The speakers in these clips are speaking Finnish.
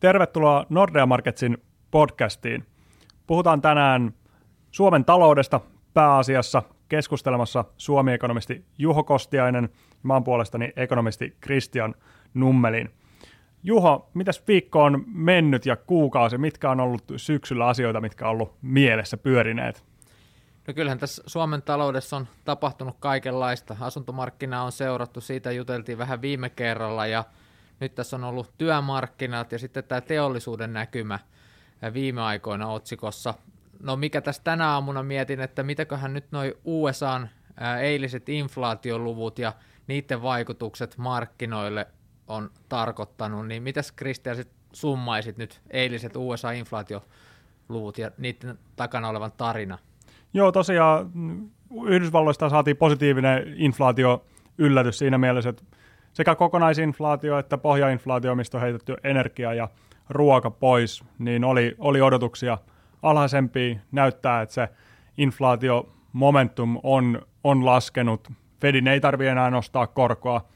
Tervetuloa Nordea Marketsin podcastiin. Puhutaan tänään Suomen taloudesta pääasiassa keskustelemassa Suomi-ekonomisti Juho Kostiainen ja maan puolestani ekonomisti Christian Nummelin. Juho, mitäs viikko on mennyt ja kuukausi? Mitkä on ollut syksyllä asioita, mitkä on ollut mielessä pyörineet? No kyllähän tässä Suomen taloudessa on tapahtunut kaikenlaista. Asuntomarkkina on seurattu, siitä juteltiin vähän viime kerralla ja nyt tässä on ollut työmarkkinat ja sitten tämä teollisuuden näkymä viime aikoina otsikossa. No mikä tässä tänä aamuna mietin, että mitäköhän nyt noin USAn eiliset inflaatioluvut ja niiden vaikutukset markkinoille on tarkoittanut, niin mitäs Kristian sit summaisit nyt eiliset USA-inflaatioluvut ja niiden takana olevan tarina? Joo, tosiaan Yhdysvalloista saatiin positiivinen inflaatio yllätys siinä mielessä, että sekä kokonaisinflaatio että pohjainflaatio, mistä on heitetty energia ja ruoka pois, niin oli, oli odotuksia alhaisempia. Näyttää, että se inflaatio momentum on, on laskenut. Fedin ei tarvitse enää nostaa korkoa.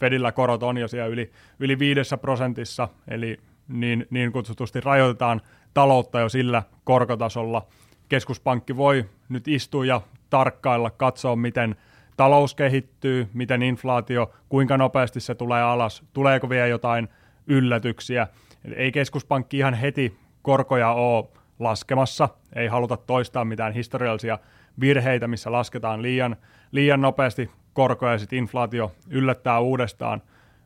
Fedillä korot on jo siellä yli, yli viidessä prosentissa, eli niin, niin kutsutusti rajoitetaan taloutta jo sillä korkotasolla. Keskuspankki voi nyt istua ja tarkkailla, katsoa, miten – talous kehittyy, miten inflaatio, kuinka nopeasti se tulee alas, tuleeko vielä jotain yllätyksiä. Ei keskuspankki ihan heti korkoja ole laskemassa, ei haluta toistaa mitään historiallisia virheitä, missä lasketaan liian, liian nopeasti korkoja ja sitten inflaatio yllättää uudestaan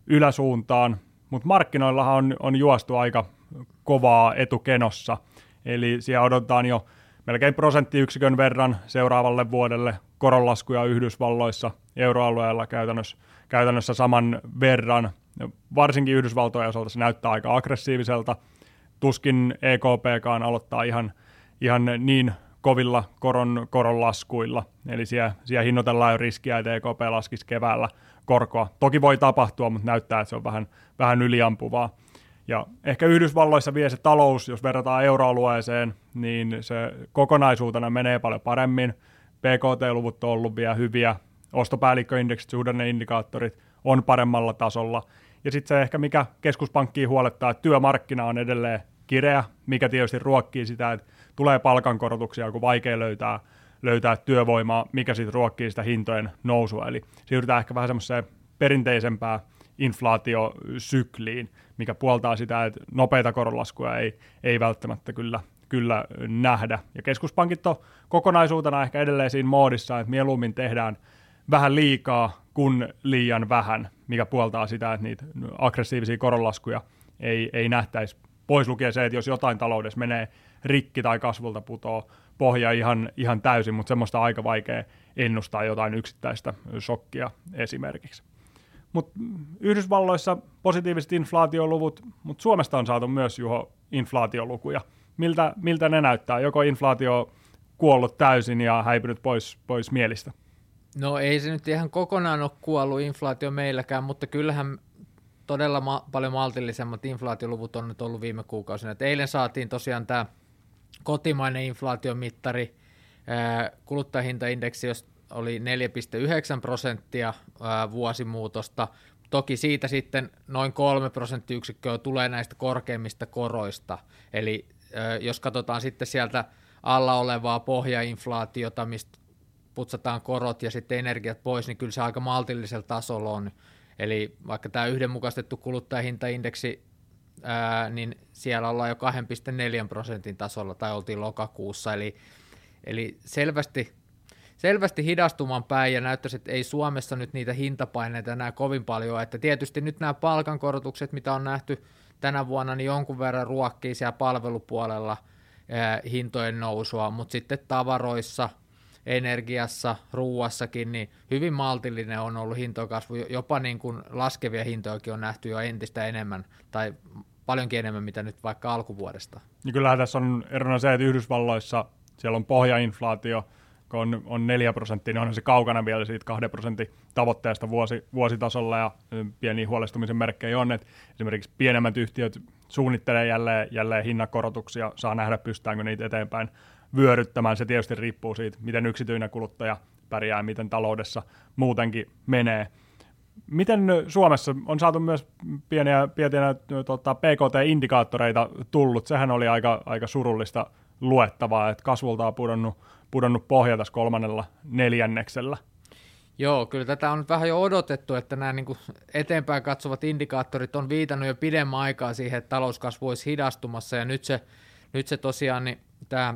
yläsuuntaan, mutta markkinoillahan on, on juostu aika kovaa etukenossa, eli siellä odotetaan jo melkein prosenttiyksikön verran seuraavalle vuodelle koronlaskuja Yhdysvalloissa, euroalueella käytännössä, käytännössä saman verran. Varsinkin Yhdysvaltojen osalta se näyttää aika aggressiiviselta. Tuskin EKPkaan aloittaa ihan, ihan niin kovilla koron, koronlaskuilla. Eli siellä, siellä hinnoitellaan jo riskiä, että EKP laskisi keväällä korkoa. Toki voi tapahtua, mutta näyttää, että se on vähän, vähän yliampuvaa. Ja ehkä Yhdysvalloissa vie se talous, jos verrataan euroalueeseen, niin se kokonaisuutena menee paljon paremmin. PKT-luvut on ollut vielä hyviä, ostopäällikköindeksit, suhdanneindikaattorit on paremmalla tasolla. Ja sitten se ehkä, mikä keskuspankkiin huolettaa, että työmarkkina on edelleen kireä, mikä tietysti ruokkii sitä, että tulee palkankorotuksia, kun vaikea löytää, löytää työvoimaa, mikä sitten ruokkii sitä hintojen nousua. Eli siirrytään ehkä vähän semmoiseen perinteisempään inflaatiosykliin, mikä puoltaa sitä, että nopeita koronlaskuja ei, ei välttämättä kyllä, kyllä nähdä. Ja keskuspankit on kokonaisuutena ehkä edelleen siinä moodissa, että mieluummin tehdään vähän liikaa kuin liian vähän, mikä puoltaa sitä, että niitä aggressiivisia koronlaskuja ei, ei nähtäisi. Pois lukee se, että jos jotain taloudessa menee rikki tai kasvulta putoo pohja ihan, ihan täysin, mutta semmoista aika vaikea ennustaa jotain yksittäistä shokkia esimerkiksi. Mutta Yhdysvalloissa positiiviset inflaatioluvut, mutta Suomesta on saatu myös Juho inflaatiolukuja. Miltä, miltä ne näyttää? Joko inflaatio kuollut täysin ja häipynyt pois, pois mielistä? No ei se nyt ihan kokonaan ole kuollut inflaatio meilläkään, mutta kyllähän todella ma- paljon maltillisemmat inflaatioluvut on nyt ollut viime kuukausina. Et eilen saatiin tosiaan tämä kotimainen inflaatiomittari, kuluttajahintaindeksi, oli 4,9 prosenttia vuosimuutosta. Toki siitä sitten noin 3 prosenttiyksikköä tulee näistä korkeimmista koroista. Eli jos katsotaan sitten sieltä alla olevaa pohjainflaatiota, mistä putsataan korot ja sitten energiat pois, niin kyllä se aika maltillisella tasolla on. Eli vaikka tämä yhdenmukaistettu kuluttajahintaindeksi, ää, niin siellä ollaan jo 2,4 prosentin tasolla, tai oltiin lokakuussa, eli, eli selvästi selvästi hidastumaan päin ja näyttäisi, että ei Suomessa nyt niitä hintapaineita enää kovin paljon, että tietysti nyt nämä palkankorotukset, mitä on nähty tänä vuonna, niin jonkun verran ruokkii siellä palvelupuolella eh, hintojen nousua, mutta sitten tavaroissa, energiassa, ruuassakin, niin hyvin maltillinen on ollut hintokasvu, jopa niin kuin laskevia hintojakin on nähty jo entistä enemmän, tai paljonkin enemmän, mitä nyt vaikka alkuvuodesta. Ja kyllähän tässä on erona se, että Yhdysvalloissa siellä on pohjainflaatio, kun on, on 4 prosenttia, niin onhan se kaukana vielä siitä 2 prosentin tavoitteesta vuosi, vuositasolla ja pieni huolestumisen merkkejä on, että esimerkiksi pienemmät yhtiöt suunnittelee jälleen, jälleen hinnakorotuksia, saa nähdä pystytäänkö niitä eteenpäin vyöryttämään. Se tietysti riippuu siitä, miten yksityinen kuluttaja pärjää, miten taloudessa muutenkin menee. Miten Suomessa on saatu myös pieniä, pieniä tota, PKT-indikaattoreita tullut? Sehän oli aika, aika surullista luettavaa, että kasvulta on pudonnut, pudonnut pohja tässä kolmannella neljänneksellä. Joo, kyllä tätä on nyt vähän jo odotettu, että nämä niin eteenpäin katsovat indikaattorit on viitannut jo pidemmän aikaa siihen, että talouskasvu olisi hidastumassa, ja nyt se, nyt se tosiaan, niin tämä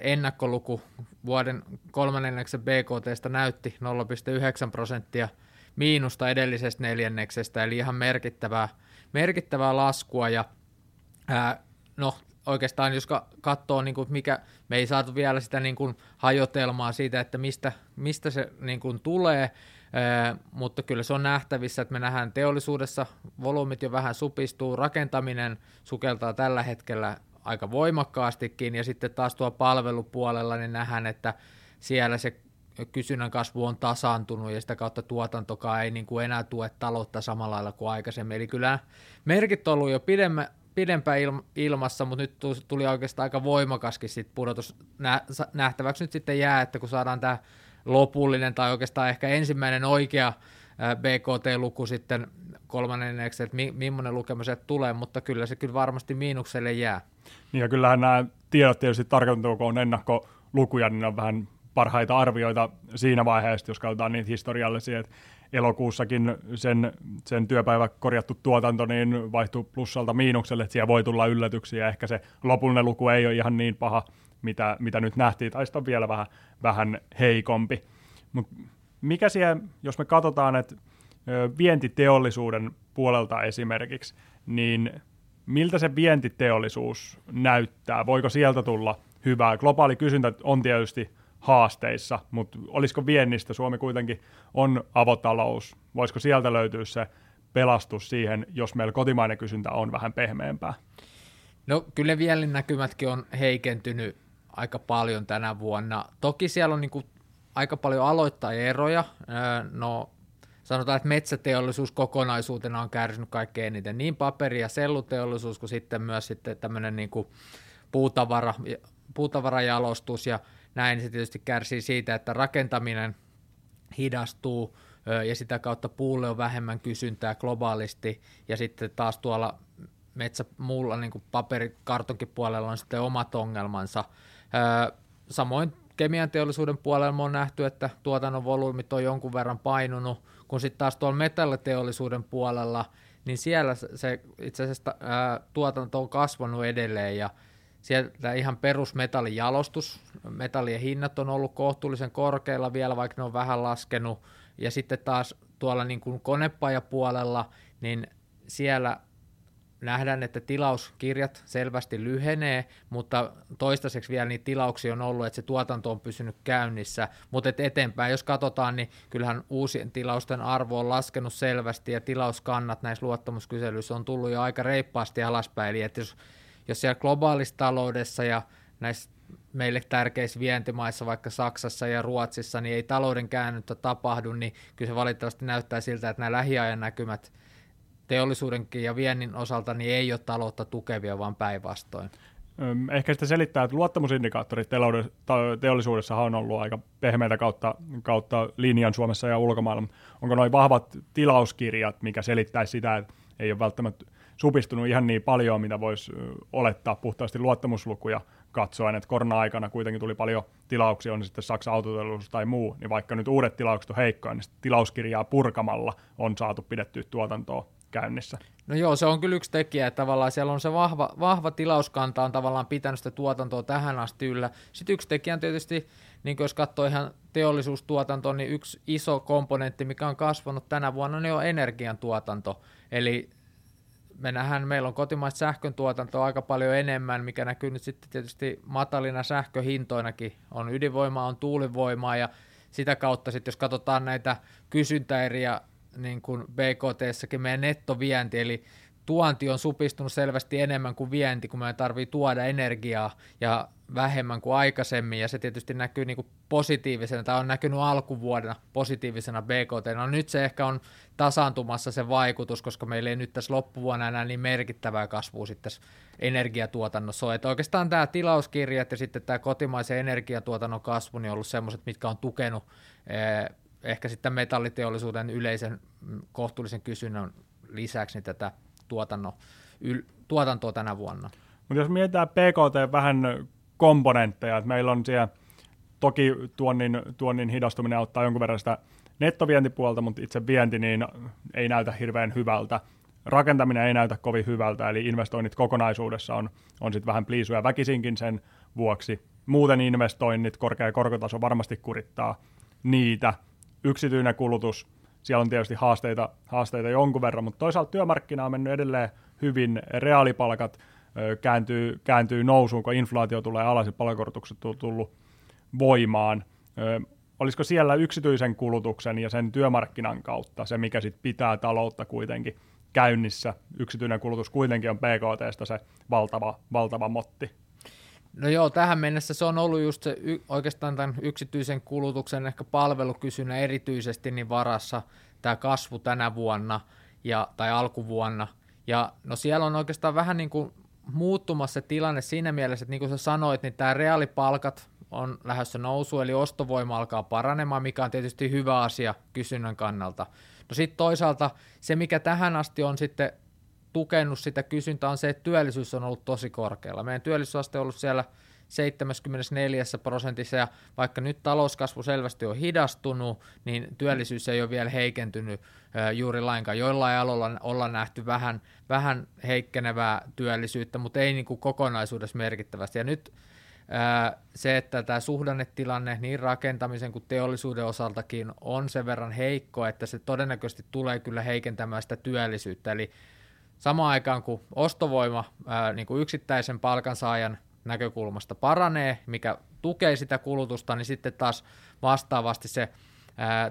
ennakkoluku vuoden kolmannenneksen BKTstä näytti 0,9 prosenttia miinusta edellisestä neljänneksestä, eli ihan merkittävää, merkittävää laskua, ja ää, no oikeastaan jos katsoo, niin kuin mikä, me ei saatu vielä sitä niin kuin hajotelmaa siitä, että mistä, mistä se niin kuin tulee, Ee, mutta kyllä se on nähtävissä, että me nähdään teollisuudessa volyymit jo vähän supistuu, rakentaminen sukeltaa tällä hetkellä aika voimakkaastikin, ja sitten taas tuo palvelupuolella niin nähdään, että siellä se kysynnän kasvu on tasaantunut ja sitä kautta tuotantokaan ei niin kuin enää tue taloutta samalla lailla kuin aikaisemmin. Eli kyllä merkit on ollut jo pidemmän, pidempään ilmassa, mutta nyt tuli oikeastaan aika voimakaskin sit pudotus. Nähtäväksi nyt sitten jää, että kun saadaan tämä lopullinen tai oikeastaan ehkä ensimmäinen oikea BKT-luku sitten kolmannenneksi, että mi- millainen lukema se tulee, mutta kyllä se kyllä varmasti miinukselle jää. Niin ja kyllähän nämä tiedot tietysti tarkoittaa, kun on ennakkolukuja, niin on vähän parhaita arvioita siinä vaiheessa, jos katsotaan niitä historiallisia, että elokuussakin sen, sen työpäivä korjattu tuotanto niin vaihtuu plussalta miinukselle, että siellä voi tulla yllätyksiä, ehkä se lopullinen luku ei ole ihan niin paha, mitä, mitä nyt nähtiin, tai on vielä vähän, vähän heikompi. Mut mikä siellä, jos me katsotaan, että vientiteollisuuden puolelta esimerkiksi, niin miltä se vientiteollisuus näyttää? Voiko sieltä tulla hyvää? Globaali kysyntä on tietysti haasteissa, mutta olisiko viennistä, Suomi kuitenkin on avotalous, voisiko sieltä löytyä se pelastus siihen, jos meillä kotimainen kysyntä on vähän pehmeämpää? No kyllä viennin näkymätkin on heikentynyt aika paljon tänä vuonna. Toki siellä on niin kuin aika paljon aloittajaeroja. No sanotaan, että metsäteollisuus kokonaisuutena on kärsinyt kaikkein eniten, niin paperi- ja selluteollisuus kuin sitten myös sitten tämmöinen niin kuin puutavara, puutavarajalostus ja näin se tietysti kärsii siitä, että rakentaminen hidastuu ja sitä kautta puulle on vähemmän kysyntää globaalisti. Ja sitten taas tuolla metsä muulla niin paperikartonkin puolella on sitten omat ongelmansa. Samoin kemian teollisuuden puolella on nähty, että tuotannon volyymit on jonkun verran painunut, kun sitten taas tuolla metalliteollisuuden puolella, niin siellä se itse asiassa ää, tuotanto on kasvanut edelleen. Ja sieltä ihan perusmetallin jalostus, metallien hinnat on ollut kohtuullisen korkeilla vielä, vaikka ne on vähän laskenut, ja sitten taas tuolla niin kuin konepajapuolella, niin siellä nähdään, että tilauskirjat selvästi lyhenee, mutta toistaiseksi vielä niitä tilauksia on ollut, että se tuotanto on pysynyt käynnissä, mutta et eteenpäin, jos katsotaan, niin kyllähän uusien tilausten arvo on laskenut selvästi ja tilauskannat näissä luottamuskyselyissä on tullut jo aika reippaasti alaspäin, eli että jos jos siellä globaalissa taloudessa ja näissä meille tärkeissä vientimaissa, vaikka Saksassa ja Ruotsissa, niin ei talouden käännyttä tapahdu, niin kyllä se valitettavasti näyttää siltä, että nämä lähiajan näkymät teollisuudenkin ja viennin osalta niin ei ole taloutta tukevia, vaan päinvastoin. Ehkä sitä selittää, että luottamusindikaattorit teollisuudessa on ollut aika pehmeitä kautta, kautta linjan Suomessa ja ulkomailla. Onko noin vahvat tilauskirjat, mikä selittäisi sitä, että ei ole välttämättä supistunut ihan niin paljon, mitä voisi olettaa puhtaasti luottamuslukuja katsoen, että korona-aikana kuitenkin tuli paljon tilauksia, on sitten Saksan autoteollisuus tai muu, niin vaikka nyt uudet tilaukset on heikkoja, niin tilauskirjaa purkamalla on saatu pidettyä tuotantoa käynnissä. No joo, se on kyllä yksi tekijä, että tavallaan siellä on se vahva, vahva tilauskanta on tavallaan pitänyt sitä tuotantoa tähän asti yllä. Sitten yksi tekijä on tietysti, niin jos katsoo ihan teollisuustuotantoa, niin yksi iso komponentti, mikä on kasvanut tänä vuonna, niin on energiantuotanto. Eli me nähdään, meillä on kotimaista sähkön tuotantoa aika paljon enemmän, mikä näkyy nyt sitten tietysti matalina sähköhintoinakin. On ydinvoimaa, on tuulivoimaa ja sitä kautta sitten, jos katsotaan näitä kysyntäeriä niin kuin BKT-säkin meidän nettovienti, eli tuonti on supistunut selvästi enemmän kuin vienti, kun meidän tarvii tuoda energiaa ja vähemmän kuin aikaisemmin, ja se tietysti näkyy niin kuin positiivisena, tai on näkynyt alkuvuodena positiivisena BKT. No nyt se ehkä on tasaantumassa se vaikutus, koska meillä ei nyt tässä loppuvuonna enää niin merkittävää kasvua sitten energiatuotannossa ole. Oikeastaan tämä tilauskirjat ja sitten tämä kotimaisen energiatuotannon kasvu niin on ollut semmoiset, mitkä on tukenut ehkä sitten metalliteollisuuden yleisen kohtuullisen kysynnän lisäksi niin tätä tuotannon, yl, tuotantoa tänä vuonna. Mutta jos mietitään PKT vähän komponentteja, että meillä on siellä toki tuonnin, tuonnin hidastuminen auttaa jonkun verran sitä nettovientipuolta, mutta itse vienti niin ei näytä hirveän hyvältä. Rakentaminen ei näytä kovin hyvältä, eli investoinnit kokonaisuudessa on, on sitten vähän pliisuja väkisinkin sen vuoksi. Muuten investoinnit, korkea korkotaso varmasti kurittaa niitä. Yksityinen kulutus, siellä on tietysti haasteita, haasteita jonkun verran, mutta toisaalta työmarkkina on mennyt edelleen hyvin, reaalipalkat kääntyy, kääntyy nousuun, kun inflaatio tulee alas ja palkakorotukset on tullut voimaan. Olisiko siellä yksityisen kulutuksen ja sen työmarkkinan kautta se, mikä sit pitää taloutta kuitenkin käynnissä. Yksityinen kulutus kuitenkin on PKTstä se valtava, valtava motti. No joo, tähän mennessä se on ollut just se y- oikeastaan tämän yksityisen kulutuksen ehkä palvelukysynnän erityisesti niin varassa tämä kasvu tänä vuonna ja, tai alkuvuonna. Ja no siellä on oikeastaan vähän niin kuin muuttumassa se tilanne siinä mielessä, että niin kuin sä sanoit, niin tämä reaalipalkat on lähdössä nousu, eli ostovoima alkaa paranemaan, mikä on tietysti hyvä asia kysynnän kannalta. No sitten toisaalta se, mikä tähän asti on sitten tukenut sitä kysyntää, on se, että työllisyys on ollut tosi korkealla. Meidän työllisyysaste on ollut siellä 74 prosentissa, ja vaikka nyt talouskasvu selvästi on hidastunut, niin työllisyys ei ole vielä heikentynyt juuri lainkaan. Joillain aloilla ollaan nähty vähän, vähän heikkenevää työllisyyttä, mutta ei niin kuin kokonaisuudessa merkittävästi. Ja nyt se, että tämä suhdannetilanne niin rakentamisen kuin teollisuuden osaltakin on sen verran heikko, että se todennäköisesti tulee kyllä heikentämään sitä työllisyyttä. Eli samaan aikaan kun ostovoima niin kuin yksittäisen palkansaajan näkökulmasta paranee, mikä tukee sitä kulutusta, niin sitten taas vastaavasti se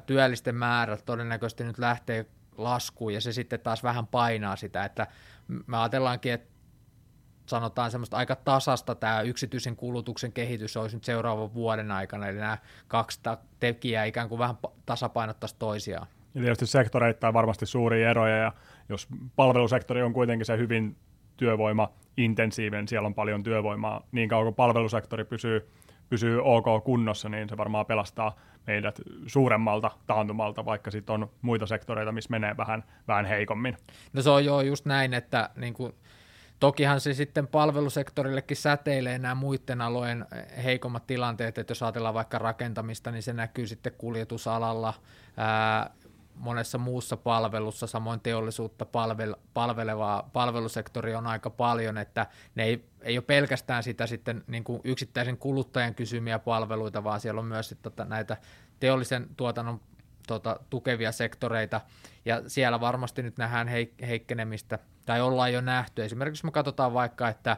työllisten määrä todennäköisesti nyt lähtee laskuun ja se sitten taas vähän painaa sitä, että me ajatellaankin, että sanotaan semmoista aika tasasta tämä yksityisen kulutuksen kehitys olisi nyt seuraavan vuoden aikana, eli nämä kaksi tekijää ikään kuin vähän tasapainottaisi toisiaan. Ja tietysti sektoreittain varmasti suuria eroja, ja jos palvelusektori on kuitenkin se hyvin työvoima-intensiivinen, siellä on paljon työvoimaa, niin kauan kuin palvelusektori pysyy, pysyy ok kunnossa, niin se varmaan pelastaa meidät suuremmalta taantumalta, vaikka sitten on muita sektoreita, missä menee vähän, vähän heikommin. No se on jo just näin, että niin kuin Tokihan se sitten palvelusektorillekin säteilee nämä muiden alojen heikommat tilanteet, että jos ajatellaan vaikka rakentamista, niin se näkyy sitten kuljetusalalla, ää, monessa muussa palvelussa, samoin teollisuutta palvel, palvelevaa palvelusektori on aika paljon, että ne ei, ei ole pelkästään sitä sitten niin kuin yksittäisen kuluttajan kysymiä palveluita, vaan siellä on myös sitten tota, näitä teollisen tuotannon tota, tukevia sektoreita, ja siellä varmasti nyt nähdään heik- heikkenemistä, tai ollaan jo nähty. Esimerkiksi me katsotaan vaikka, että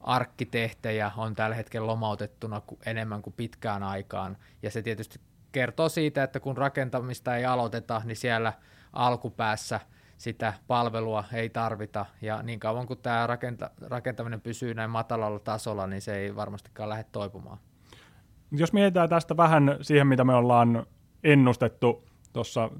arkkitehtejä on tällä hetkellä lomautettuna enemmän kuin pitkään aikaan, ja se tietysti kertoo siitä, että kun rakentamista ei aloiteta, niin siellä alkupäässä sitä palvelua ei tarvita, ja niin kauan kuin tämä rakenta- rakentaminen pysyy näin matalalla tasolla, niin se ei varmastikaan lähde toipumaan. Jos mietitään tästä vähän siihen, mitä me ollaan ennustettu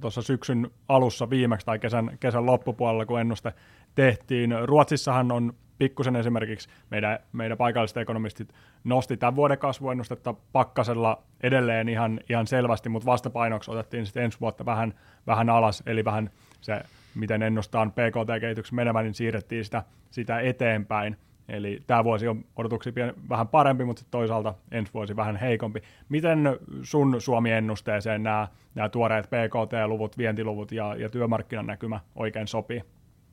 tuossa syksyn alussa viimeksi tai kesän, kesän loppupuolella, kun ennuste tehtiin. Ruotsissahan on pikkusen esimerkiksi meidän, meidän paikalliset ekonomistit nosti tämän vuoden kasvuennustetta pakkasella edelleen ihan, ihan selvästi, mutta vastapainoksi otettiin sitten ensi vuotta vähän, vähän alas, eli vähän se, miten ennustaan PKT-kehityksen menevän, niin siirrettiin sitä, sitä eteenpäin. Eli tämä vuosi on odotuksia vähän parempi, mutta toisaalta ensi vuosi vähän heikompi. Miten sun Suomi-ennusteeseen nämä, nämä tuoreet PKT-luvut, vientiluvut ja, ja työmarkkinan näkymä oikein sopii?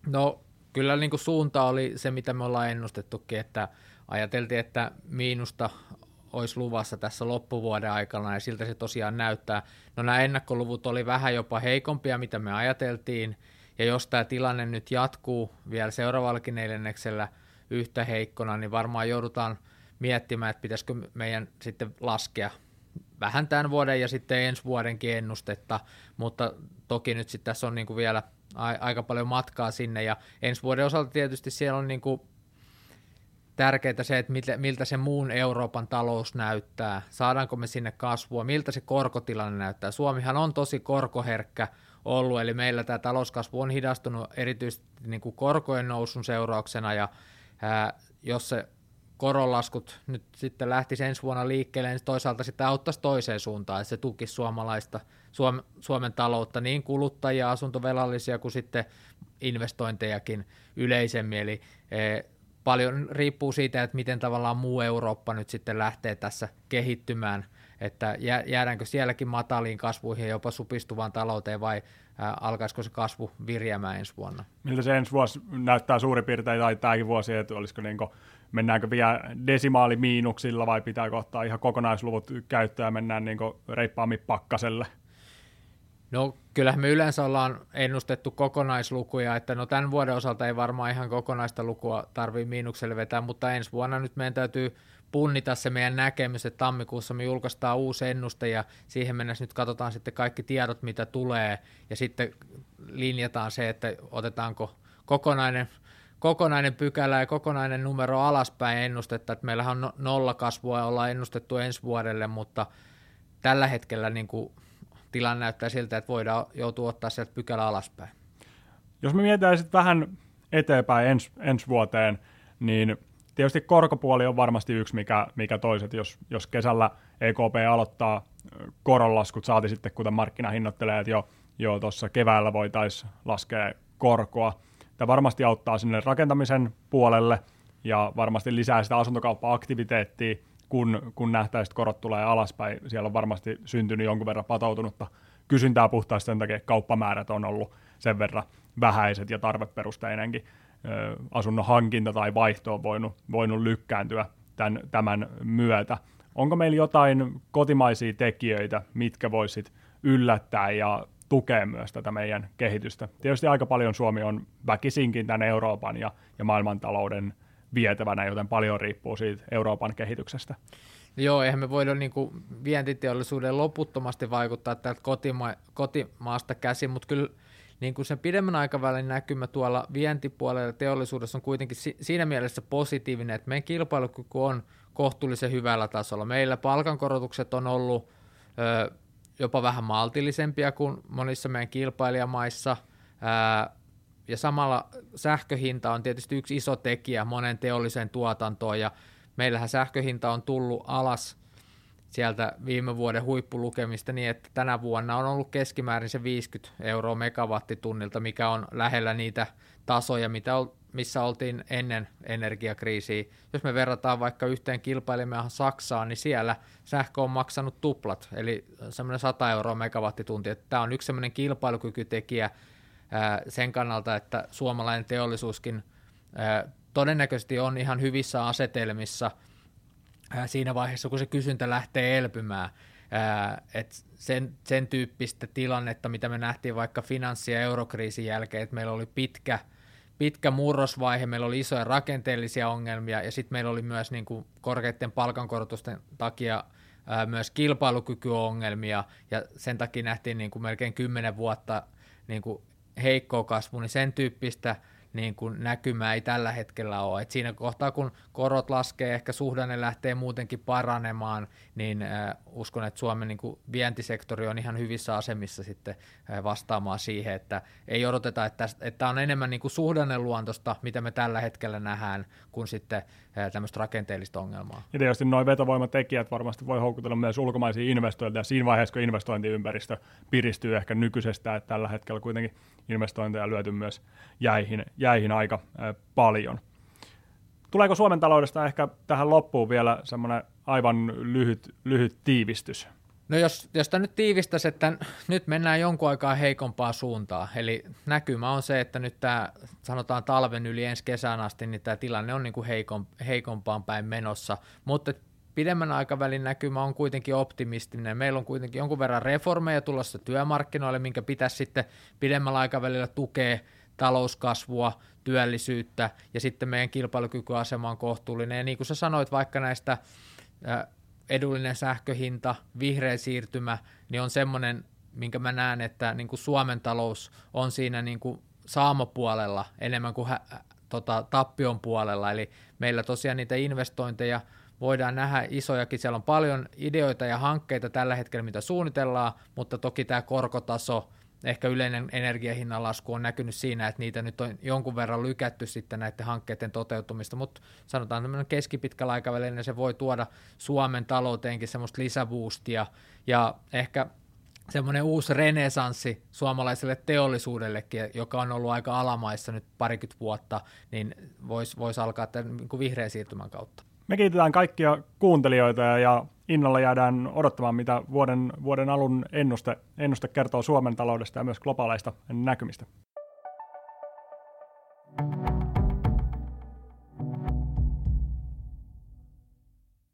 No kyllä niin kuin suunta oli se, mitä me ollaan ennustettukin, että ajateltiin, että miinusta olisi luvassa tässä loppuvuoden aikana, ja siltä se tosiaan näyttää. No nämä ennakkoluvut oli vähän jopa heikompia, mitä me ajateltiin, ja jos tämä tilanne nyt jatkuu vielä seuraavallakin neljänneksellä yhtä heikkona, niin varmaan joudutaan miettimään, että pitäisikö meidän sitten laskea vähän tämän vuoden ja sitten ensi vuodenkin ennustetta, mutta toki nyt sitten tässä on niin kuin vielä – aika paljon matkaa sinne, ja ensi vuoden osalta tietysti siellä on niin kuin tärkeää se, että miltä, miltä se muun Euroopan talous näyttää, saadaanko me sinne kasvua, miltä se korkotilanne näyttää. Suomihan on tosi korkoherkkä ollut, eli meillä tämä talouskasvu on hidastunut erityisesti niin kuin korkojen nousun seurauksena, ja ää, jos se koronlaskut nyt sitten lähtisi ensi vuonna liikkeelle, niin toisaalta sitten auttaisi toiseen suuntaan, että se tukisi suomalaista, Suom, Suomen taloutta, niin kuluttajia, asuntovelallisia kuin sitten investointejakin yleisemmin, eli e, paljon riippuu siitä, että miten tavallaan muu Eurooppa nyt sitten lähtee tässä kehittymään, että jäädäänkö sielläkin mataliin kasvuihin ja jopa supistuvaan talouteen vai alkaisiko se kasvu virjäämään ensi vuonna? Miltä se ensi vuosi näyttää suurin piirtein tai tämäkin vuosi, että olisiko niin kuin, mennäänkö vielä desimaalimiinuksilla vai pitääkö ottaa ihan kokonaisluvut käyttöön ja mennään niin reippaammin pakkaselle? No kyllähän me yleensä ollaan ennustettu kokonaislukuja, että no tämän vuoden osalta ei varmaan ihan kokonaista lukua tarvii miinukselle vetää, mutta ensi vuonna nyt meidän täytyy punnita se meidän näkemys, että tammikuussa me julkaistaan uusi ennuste ja siihen mennessä nyt katsotaan sitten kaikki tiedot, mitä tulee. Ja sitten linjataan se, että otetaanko kokonainen, kokonainen pykälä ja kokonainen numero alaspäin ennustetta, että meillähän on no, nolla kasvua ja ollaan ennustettu ensi vuodelle, mutta tällä hetkellä niin kuin tilanne näyttää siltä, että voidaan joutua ottaa sieltä pykälä alaspäin. Jos me mietitään sitten vähän eteenpäin ens, ensi vuoteen, niin tietysti korkopuoli on varmasti yksi, mikä, mikä toiset, jos, jos kesällä EKP aloittaa koronlaskut, saati sitten kuten markkina hinnoittelee, että jo, jo tuossa keväällä voitaisiin laskea korkoa. Tämä varmasti auttaa sinne rakentamisen puolelle ja varmasti lisää sitä asuntokauppa-aktiviteettia, kun, kun nähtäisiin, että korot tulee alaspäin. Siellä on varmasti syntynyt jonkun verran patoutunutta kysyntää puhtaasti sen takia, että kauppamäärät on ollut sen verran vähäiset ja tarveperusteinenkin asunnon hankinta tai vaihto on voinut, voinut lykkääntyä tämän, tämän myötä. Onko meillä jotain kotimaisia tekijöitä, mitkä voisit yllättää ja tukea myös tätä meidän kehitystä? Tietysti aika paljon Suomi on väkisinkin tämän Euroopan ja, ja maailmantalouden vietävänä, joten paljon riippuu siitä Euroopan kehityksestä. Joo, eihän me voida niin kuin vientiteollisuuden loputtomasti vaikuttaa täältä kotima- kotimaasta käsin, mutta kyllä niin kuin sen pidemmän aikavälin näkymä tuolla vientipuolella teollisuudessa on kuitenkin si- siinä mielessä positiivinen, että meidän kilpailukyky on kohtuullisen hyvällä tasolla. Meillä palkankorotukset on ollut ö, jopa vähän maltillisempia kuin monissa meidän kilpailijamaissa, ö, ja samalla sähköhinta on tietysti yksi iso tekijä monen teolliseen tuotantoon, ja meillähän sähköhinta on tullut alas sieltä viime vuoden huippulukemista niin, että tänä vuonna on ollut keskimäärin se 50 euroa megawattitunnilta, mikä on lähellä niitä tasoja, mitä ol, missä oltiin ennen energiakriisiä. Jos me verrataan vaikka yhteen kilpailijamaahan Saksaan, niin siellä sähkö on maksanut tuplat, eli semmoinen 100 euroa megawattitunti. Tämä on yksi semmoinen kilpailukykytekijä sen kannalta, että suomalainen teollisuuskin todennäköisesti on ihan hyvissä asetelmissa – siinä vaiheessa, kun se kysyntä lähtee elpymään. että sen, sen tyyppistä tilannetta, mitä me nähtiin vaikka finanssi- ja eurokriisin jälkeen, että meillä oli pitkä, pitkä murrosvaihe, meillä oli isoja rakenteellisia ongelmia ja sitten meillä oli myös niin kuin korkeiden palkankorotusten takia myös kilpailukykyongelmia ja sen takia nähtiin niin kuin melkein kymmenen vuotta niin kuin heikkoa kasvua, niin sen tyyppistä – niin kuin näkymää ei tällä hetkellä ole. Et siinä kohtaa, kun korot laskee, ehkä suhdanne lähtee muutenkin paranemaan, niin uskon, että Suomen niin kuin vientisektori on ihan hyvissä asemissa sitten vastaamaan siihen, että ei odoteta, että, että on enemmän niin kuin suhdanneluontosta, mitä me tällä hetkellä nähdään, kuin sitten tämmöistä rakenteellista ongelmaa. Ja tietysti nuo vetovoimatekijät varmasti voi houkutella myös ulkomaisia investointeja siinä vaiheessa, kun investointiympäristö piristyy ehkä nykyisestä, että tällä hetkellä kuitenkin investointeja lyöty myös jäihin, jäihin aika paljon. Tuleeko Suomen taloudesta ehkä tähän loppuun vielä semmoinen aivan lyhyt, lyhyt tiivistys? No jos, jos tämä nyt tiivistäisi, että nyt mennään jonkun aikaa heikompaa suuntaa, eli näkymä on se, että nyt tämä sanotaan talven yli ensi kesän asti, niin tämä tilanne on niin kuin heikon, heikompaan päin menossa, mutta pidemmän aikavälin näkymä on kuitenkin optimistinen. Meillä on kuitenkin jonkun verran reformeja tulossa työmarkkinoille, minkä pitäisi sitten pidemmällä aikavälillä tukea talouskasvua, työllisyyttä ja sitten meidän kilpailukykyasema on kohtuullinen. Ja niin kuin sä sanoit, vaikka näistä edullinen sähköhinta, vihreä siirtymä, niin on semmoinen, minkä mä näen, että niin kuin Suomen talous on siinä niin kuin saamapuolella enemmän kuin hä- tota, tappion puolella. Eli meillä tosiaan niitä investointeja voidaan nähdä isojakin, siellä on paljon ideoita ja hankkeita tällä hetkellä, mitä suunnitellaan, mutta toki tämä korkotaso ehkä yleinen energiahinnan lasku on näkynyt siinä, että niitä nyt on jonkun verran lykätty sitten näiden hankkeiden toteutumista, mutta sanotaan tämmöinen keskipitkällä aikavälillä se voi tuoda Suomen talouteenkin semmoista lisäboostia ja ehkä semmoinen uusi renesanssi suomalaiselle teollisuudellekin, joka on ollut aika alamaissa nyt parikymmentä vuotta, niin voisi vois alkaa tämän niin vihreän siirtymän kautta. Me kiitetään kaikkia kuuntelijoita ja innolla jäädään odottamaan, mitä vuoden, vuoden alun ennuste, ennuste kertoo Suomen taloudesta ja myös globaaleista näkymistä. thank you